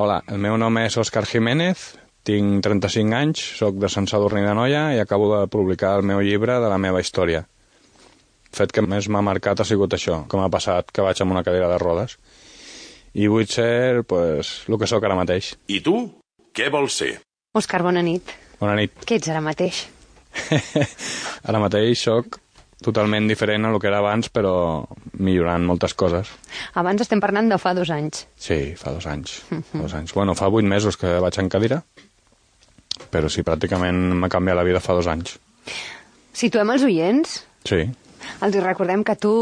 Hola, el meu nom és Òscar Jiménez, tinc 35 anys, sóc de Sant Sadurní de Noia i acabo de publicar el meu llibre de la meva història. El fet que més m'ha marcat ha sigut això, com ha passat que vaig amb una cadira de rodes. I vull ser, pues, el que sóc ara mateix. I tu, què vols ser? Òscar, bona nit. Bona nit. Què ets ara mateix? Ara mateix sóc totalment diferent a lo que era abans, però millorant moltes coses. Abans estem parlant de fa dos anys. Sí, fa dos anys. fa dos anys. Bueno, fa vuit mesos que vaig en cadira, però sí, pràcticament m'ha canviat la vida fa dos anys. Situem els oients. Sí. Els recordem que tu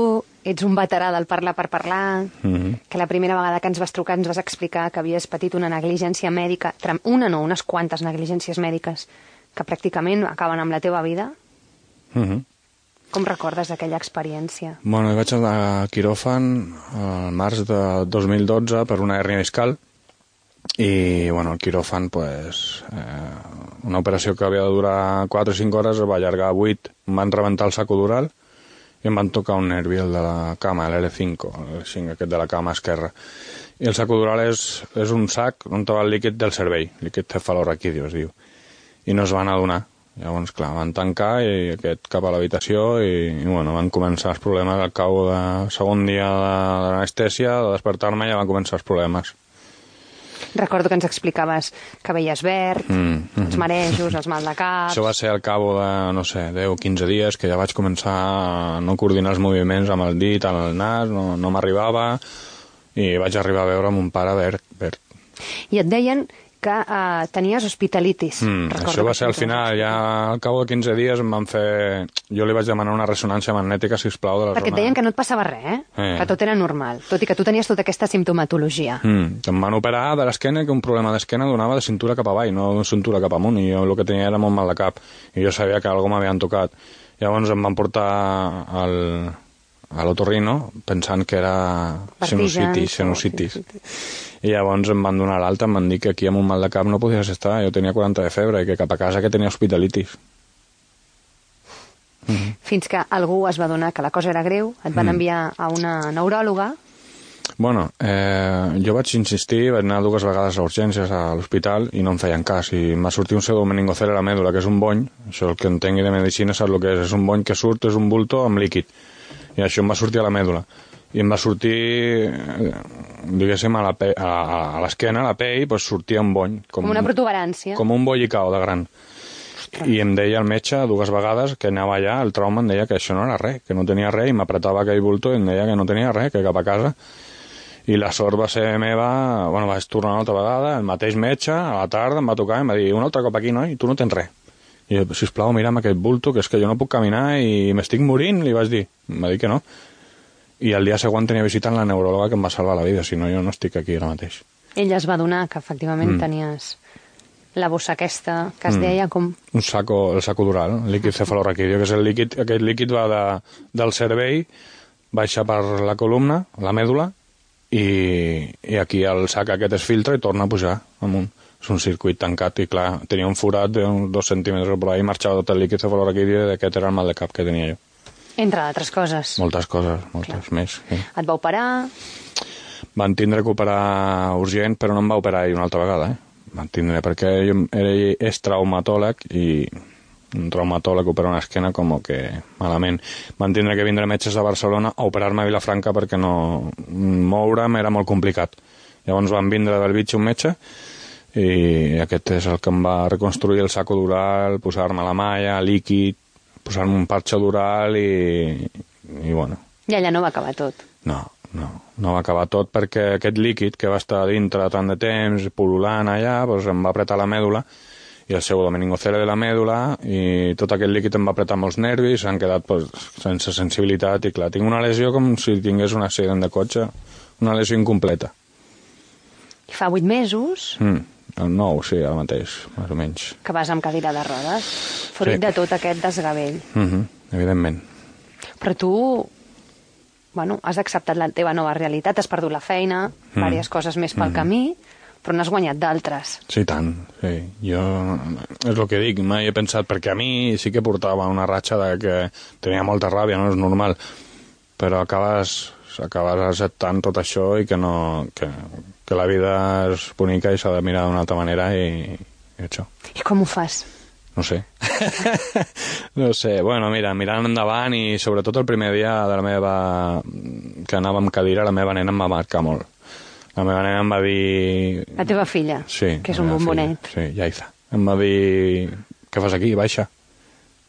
ets un veterà del parlar per parlar, Mhm. que la primera vegada que ens vas trucar ens vas explicar que havies patit una negligència mèdica, una no, unes quantes negligències mèdiques, que pràcticament acaben amb la teva vida. Mhm. Com recordes aquella experiència? Bueno, vaig anar a quiròfan al març de 2012 per una hèrnia discal i, bueno, el quiròfan, pues, eh, una operació que havia de durar 4 o 5 hores es va allargar a 8. Em van rebentar el saco dural i em van tocar un nervi, el de la cama, l'L5, el 5, aquest de la cama esquerra. I el saco dural és, és un sac on va el líquid del cervell, líquid cefalorraquidi, es diu. I no es van adonar. Llavors, clar, van tancar i aquest cap a l'habitació i, i, bueno, van començar els problemes al cabo de segon dia de, de l'anestèsia, de despertar-me ja van començar els problemes. Recordo que ens explicaves que veies verd, Mm, els marejos, els mal de cap... Això va ser al cabo de, no sé, 10 o 15 dies que ja vaig començar a no coordinar els moviments amb el dit, amb el nas, no, no m'arribava i vaig arribar a veure amb un pare verd. verd. I et deien que uh, tenies hospitalitis. Mm, Recordo això va ser al final, ja al cabo de 15 dies em van fer... Jo li vaig demanar una ressonància magnètica, si plau de la Perquè et zona... deien que no et passava res, eh? Eh. Que tot era normal, tot i que tu tenies tota aquesta simptomatologia. Mm, em van operar de l'esquena que un problema d'esquena donava de cintura cap avall, no de cintura cap amunt, i jo el que tenia era molt mal de cap, i jo sabia que algo m'havien tocat. Llavors em van portar al, a l'otorrino pensant que era sinusitis, sinusitis. I llavors em van donar l'alta, em van dir que aquí amb un mal de cap no podies estar, jo tenia 40 de febre i que cap a casa que tenia hospitalitis. Fins que algú es va donar que la cosa era greu, et van Mm. enviar a una neuròloga, Bueno, eh, jo vaig insistir, vaig anar dues vegades a urgències a l'hospital i no em feien cas. I em va sortir un pseudomeningocele a la mèdula, que és un bony, això el que entengui de medicina sap el que és, és un bony que surt, és un bulto amb líquid. I això em va sortir a la mèdula. I em va sortir, eh, diguéssim, a la pe- a, a l'esquena, a la pell, pues sortia un bony. Com, com una protuberància. com un bollicao de gran. I em deia el metge dues vegades que anava allà, el trauma em deia que això no era res, que no tenia res, i m'apretava aquell bulto i em deia que no tenia res, que cap a casa. I la sort va ser meva, bueno, vaig tornar una altra vegada, el mateix metge, a la tarda em va tocar i em va dir, un altre cop aquí, noi, tu no tens res. I jo, sisplau, mira'm aquest bulto, que és que jo no puc caminar i m'estic morint, li vaig dir. Em va dir que no. I el dia següent tenia visita en la neuròloga que em va salvar la vida, si no jo no estic aquí ara mateix. Ella es va donar que efectivament Mm. tenies la bossa aquesta, que es Mm. deia com... un saco, el saco dural, el líquid cefalorraquidio, que és el líquid, aquest líquid va de, del cervell, baixa per la columna, la mèdula, i, i aquí el sac aquest es filtra i torna a pujar amunt. És un circuit tancat i, clar, tenia un forat d'uns dos centímetres per ahí, marxava tot el líquid cefalorraquidio i aquest era el mal de cap que tenia jo. Entre d'altres coses. Moltes coses, moltes més. Sí. Et va operar, Van tindre que operar urgent, però no em va operar ell una altra vegada, eh? Van tindre, perquè ell és traumatòleg i un traumatòleg opera una esquena com que malament. Van tindre que vindre metges de Barcelona a operar-me a Vilafranca perquè no moure'm era molt complicat. Llavors van vindre del Bitx un metge i aquest és el que em va reconstruir el saco dural, posar-me la malla, líquid, posar-me un parxe dural i, i bueno, i allà no va acabar tot. no, no, no va acabar tot perquè aquest líquid que va estar dintre tant de temps, pol·lulant allà, doncs em va apretar la mèdula i el seu domeningocele de la mèdula i tot aquest líquid em va apretar molts nervis, s'han quedat doncs, sense sensibilitat i clar, tinc una lesió com si tingués un accident de cotxe, una lesió incompleta. I fa vuit mesos Mm, el nou, sí, ara mateix, més o menys. que vas amb cadira de rodes, fruit Sí. de tot aquest desgavell. Mm -hmm, evidentment. Però tu, bueno, has acceptat la teva nova realitat, has perdut la feina, Mm. diverses coses més pel camí, però n'has guanyat d'altres. Sí, tant. Sí. Jo, és el que dic, mai he pensat, perquè a mi sí que portava una ratxa de que tenia molta ràbia, no és normal, però acabes acabes acceptant tot això i que, no, que, que la vida és bonica i s'ha de mirar d'una altra manera i, i això. I com ho fas? No sé. no sé. Bueno, mira, mirant endavant i sobretot el primer dia de la meva... que anava amb cadira, la meva nena em va marcar molt. La meva nena em va dir... La teva filla, Sí. que és un bombonet. Filla. Sí, Yaiza. Em va dir... Què fas aquí? Baixa.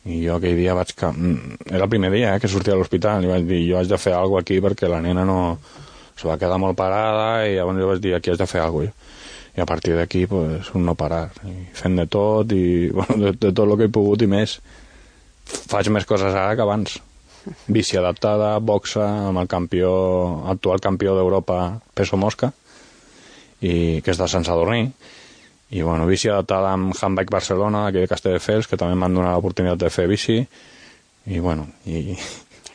I jo aquell dia vaig... Que... mm, Era el primer dia eh, que sortia a l'hospital. I vaig dir, jo haig de fer alguna aquí perquè la nena no... Se va quedar molt parada i llavors jo vaig dir, aquí has de fer alguna cosa. I a partir d'aquí, pues, un no parar. I fent de tot i, bueno, de, de tot el que he pogut i més. Faig més coses ara que abans. Bici adaptada, boxa, amb el campió, actual campió d'Europa, peso mosca, i que és de Sant Sadurní. I, bueno, bici adaptada amb Handbike Barcelona, aquí de Castelldefels, que també m'han donat l'oportunitat de fer bici. I, bueno, i,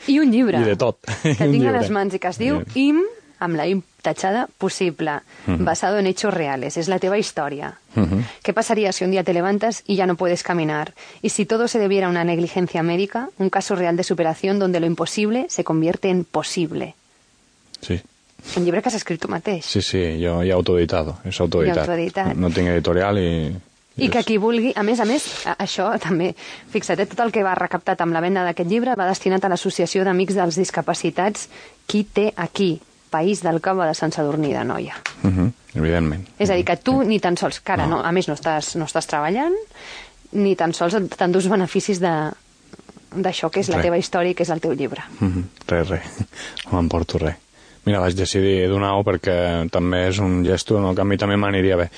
I un llibre. i de tot. Que tinc a les mans i que es diu I- IM, amb la IM tachada, possible, basado en hechos reales. Es la teva història. Ujú. ¿Qué pasaría si un día te levantas y ya no puedes caminar? Y si todo se debiera a una negligencia médica, un caso real de superación donde lo imposible se convierte en posible. Sí. Un llibre que has escrit tu mateix. Sí, sí, jo he autoeditado, és autoeditat. I autoeditat. No tinc editorial i... I que qui vulgui, a més a més, a- això també, fixa't, eh, tot el que va recaptat amb la venda d'aquest llibre va destinat a l'Associació d'Amics dels Discapacitats Qui té aquí, País del Cava de Sant Sadurní de Noia. Mhm, evidentment. És a dir, que tu ni tan sols, que ara, no. a més, no estàs, no estàs treballant, ni tan sols t'endús beneficis de d'això que és la Res. teva història i que és el teu llibre. Mhm, Res, res. No m'emporto res. Mira, vaig decidir donar-ho perquè també és un gesto el que a mi també m'aniria bé.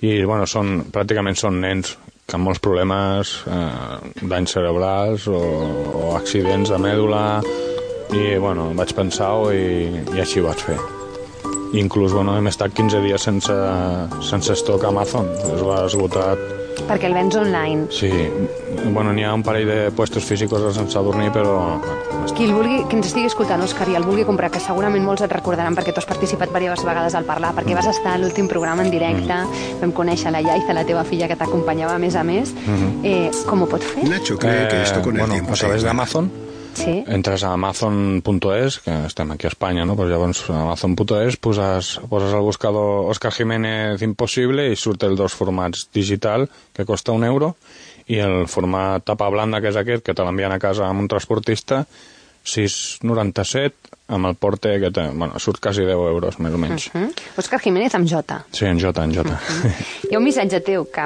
I, bueno, són, pràcticament són nens que amb molts problemes, eh, danys cerebrals o, o accidents de mèdula, i, bueno, vaig pensar-ho i, i així ho vaig fer. Inclús, bueno, hem estat 15 dies sense, sense stock a Amazon. Es va esgotat Perquè el vens online. Sí, bueno, n'hi ha un parell de puestos físicos a Sant Sadurní, però Qui el vulgui, qui ens estigui escoltant, Òscar, i el vulgui comprar, que segurament molts et recordaran perquè tu has participat diverses vegades al parlar, perquè vas estar a l'últim programa en directe, vam conèixer la Yaiza, la teva filla, que t'acompanyava a més a més. eh, com ho pot fer? Nacho cree que esto con el Eh, bueno, tiempo a través d'Amazon Sí. entres a amazon.es, que estem aquí a Espanya, no? Pues llavors a amazon.es poses, poses al buscador Òscar Jiménez Impossible i surt el dos formats digital, que costa un euro, i el format tapa blanda, que és aquest, que te l'envien a casa amb un transportista, 6,97, amb el porte que té, bueno, surt quasi 10 euros, més o menys. Mm? Òscar Jiménez amb J. Sí, en Jota, en Jota. Hi ha un missatge teu que,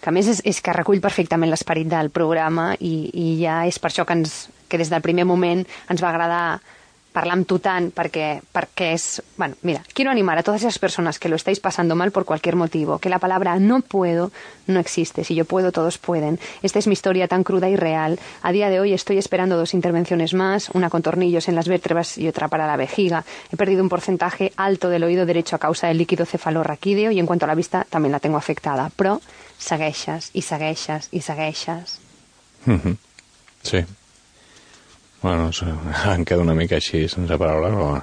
que a més és, és que recull perfectament l'esperit del programa i, i ja és per això que, ens, que des del primer moment ens va agradar parlar amb tu tant, perquè, perquè es... Bueno, mira, quiero animar a todas esas personas que lo estáis pasando mal por cualquier motivo, que la palabra no puedo no existe. Si yo puedo, todos pueden. Esta es mi historia tan cruda y real. A día de hoy estoy esperando dos intervenciones más, una con tornillos en las vértebras y otra para la vejiga. He perdido un porcentaje alto del oído derecho a causa del líquido cefalorraquídeo y en cuanto a la vista también la tengo afectada. Però segueixes i segueixes i segueixes. Mhm. Sí. Bueno, em quedo una mica així, sense paraules, però.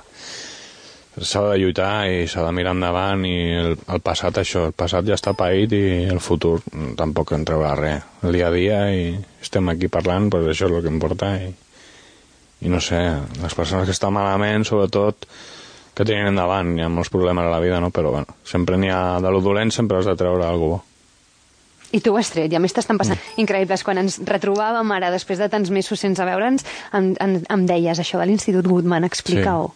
S'ha de lluitar i s'ha de mirar endavant i el, el passat, això, el passat ja està paït i el futur tampoc en treurà res. El dia a dia i estem aquí parlant, doncs això és el que importa i, i no sé, les persones que estan malament, sobretot, que tenen endavant, hi ha molts problemes a la vida, no? però bueno, sempre n'hi ha, de lo dolent sempre has de treure alguna bo. I tu ho has tret, i a més t'estan passant increïbles. Quan ens retrobàvem ara, després de tants mesos sense veure'ns, em, em, em deies això de l'Institut Goodman, explica-ho.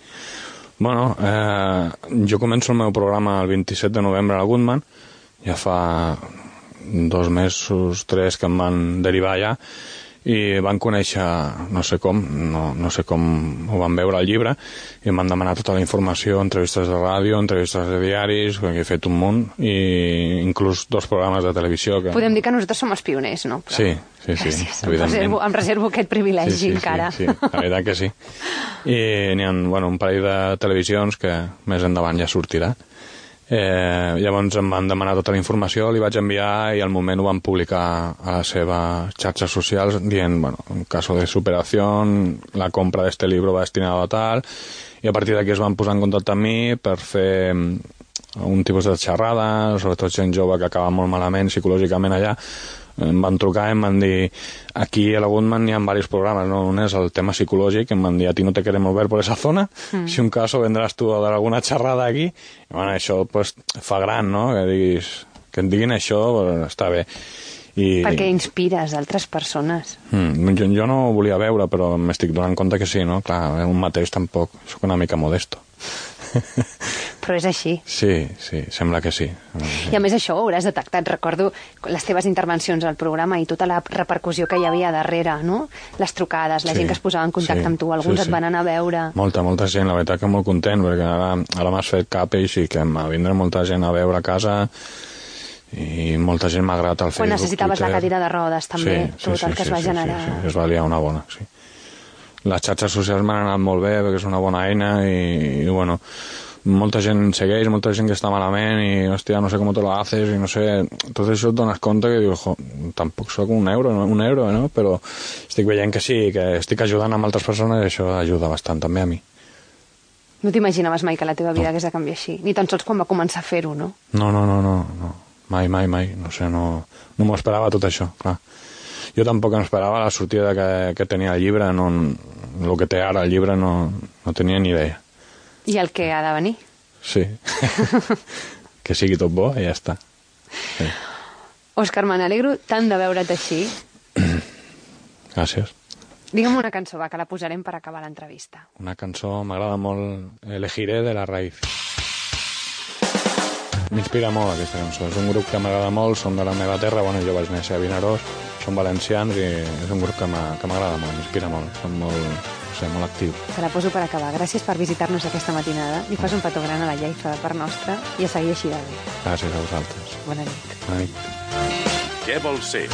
Bueno, eh, jo començo el meu programa el 27 de novembre a Goodman, ja fa dos mesos, tres que em van derivar allà, i van conèixer, no sé com, no, no sé com ho van veure al llibre, i em van demanar tota la informació, entrevistes de ràdio, entrevistes de diaris, que he fet un munt, i inclús dos programes de televisió. Que... Podem dir que nosaltres som els pioners, no? Però- Sí, sí, sí, Gràcies, em reservo, em reservo aquest privilegi encara. Sí, sí, la veritat que sí. I n'hi ha bueno, un parell de televisions que més endavant ja sortirà. Eh, llavors em van demanar tota la informació, li vaig enviar i al moment ho van publicar a les seves xarxes socials dient, bueno, en caso de superación, la compra d'este libro va destinado a tal, i a partir d'aquí es van posar en contacte amb mi per fer mm, un tipus de xerrada, sobretot gent jove que acaba molt malament psicològicament allà, em van trucar i em van dir aquí a la Goodman hi ha diversos programes, ¿no? un és el tema psicològic, em van dir a ti no te queremos ver por esa zona, mm. si un caso vendràs tu a dar alguna xerrada aquí, i bueno, això pues, fa gran, no? que diguis que em diguin això, pues, està bé. I... Perquè inspires altres persones. Mm, jo, jo no volia veure, però m'estic donant compte que sí, no? Clar, un mateix tampoc, sóc una mica modesto. Però és així. Sí, sí, sembla que sí. I a més això ho hauràs detectat. Recordo les teves intervencions al programa i tota la repercussió que hi havia darrere, no? Les trucades, la sí, gent que es posava en contacte sí, amb tu, alguns sí, sí. et van anar a veure... Molta, molta gent, la veritat que molt content, perquè ara, ara m'has fet cap i sí que m'ha vindre molta gent a veure a casa i molta gent m'ha agradat al Facebook, Quan necessitaves Twitter. la cadira de rodes, també, sí, tot sí, el que sí, es va sí, generar. Sí, sí, es va liar una bona, sí. Les xarxes socials m'han anat molt bé, perquè és una bona eina i, i bueno, molta gent segueix, molta gent que està malament i, hòstia, no sé com te lo haces i no sé... Tot això et dones compte que dius, jo, tampoc sóc un euro, no? un euro, no? Però estic veient que sí, que estic ajudant amb altres persones i això ajuda bastant també a mi. No t'imaginaves mai que la teva vida no. hagués de canviar així? Ni tan sols quan va començar a fer-ho, no? No, no, no, no, no. Mai, mai, mai. No sé, no, no m'ho esperava tot això, clar. Jo tampoc em esperava la sortida que, que tenia el llibre, no, el que té ara el llibre no, no tenia ni idea. I el que ha de venir? Sí. que sigui tot bo i ja està. Sí. Òscar, me n'alegro tant de veure't així. Gràcies. Digue'm una cançó, va, que la posarem per acabar l'entrevista. Una cançó, m'agrada molt Elegiré de la Raíz. M'inspira molt aquesta cançó. És un grup que m'agrada molt, són de la meva terra, bueno, jo vaig néixer a Vinaròs, són valencians i és un grup que m'agrada molt, m'inspira molt, són molt, ser molt actiu. Te la poso per acabar. Gràcies per visitar-nos aquesta matinada. I fas un petó gran a la Lleifa de part nostra i a seguir així de bé. Gràcies a vosaltres. Bona nit. Bona nit. Què vol ser?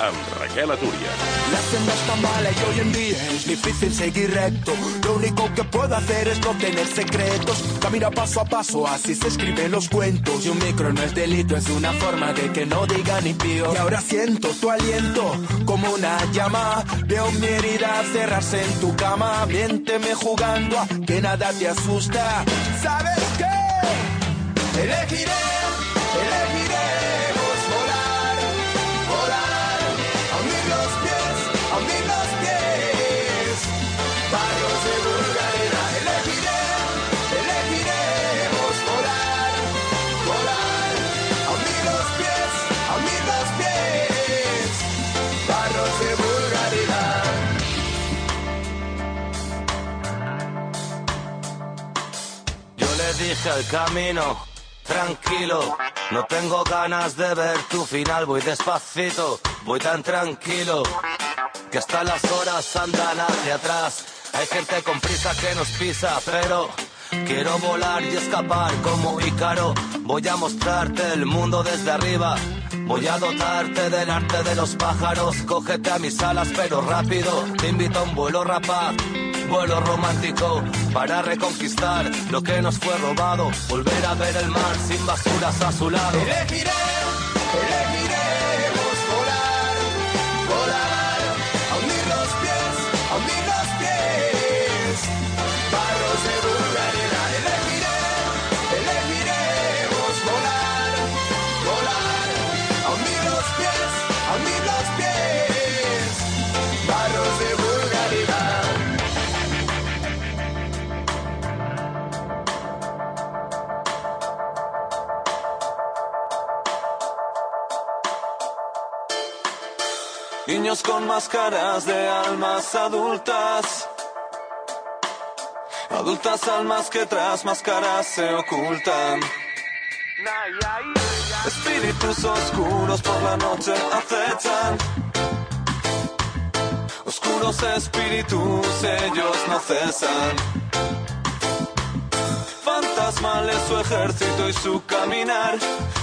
Amb Raquel Atúria. La senda es tan mala y hoy en día es difícil seguir recto. Lo único que puedo hacer es no tener secretos. Camina paso a paso, así se escriben los cuentos. Y un micro no es delito, es una forma de que no diga ni pío. Y ahora siento tu aliento como una llama. Veo mi herida cerrarse en tu cama. Miénteme jugando a que nada te asusta. ¿Sabes qué? Elegiré, al camino, tranquilo, no tengo ganas de ver tu final, voy despacito, voy tan tranquilo, que hasta las horas andan hacia atrás. Hay gente con prisa que nos pisa, pero quiero volar y escapar como Ícaro. Voy a mostrarte el mundo desde arriba. Voy a dotarte del arte de los pájaros. Cógete a mis alas, pero rápido. Te invito a un vuelo rapaz, vuelo romántico. Para reconquistar lo que nos fue robado. Volver a ver el mar sin basuras a su lado. Máscaras de almas adultas. Adultas almas que tras máscaras se ocultan. Espíritus oscuros por la noche acechan. Oscuros espíritus, ellos no cesan. Fantasmal es su ejército y su caminar.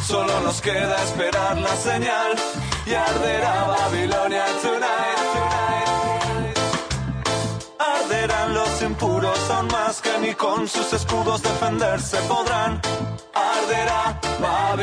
Solo nos queda esperar la señal y arderá Babilonia. son más que ni con sus escudos defenderse podrán. Arderá, a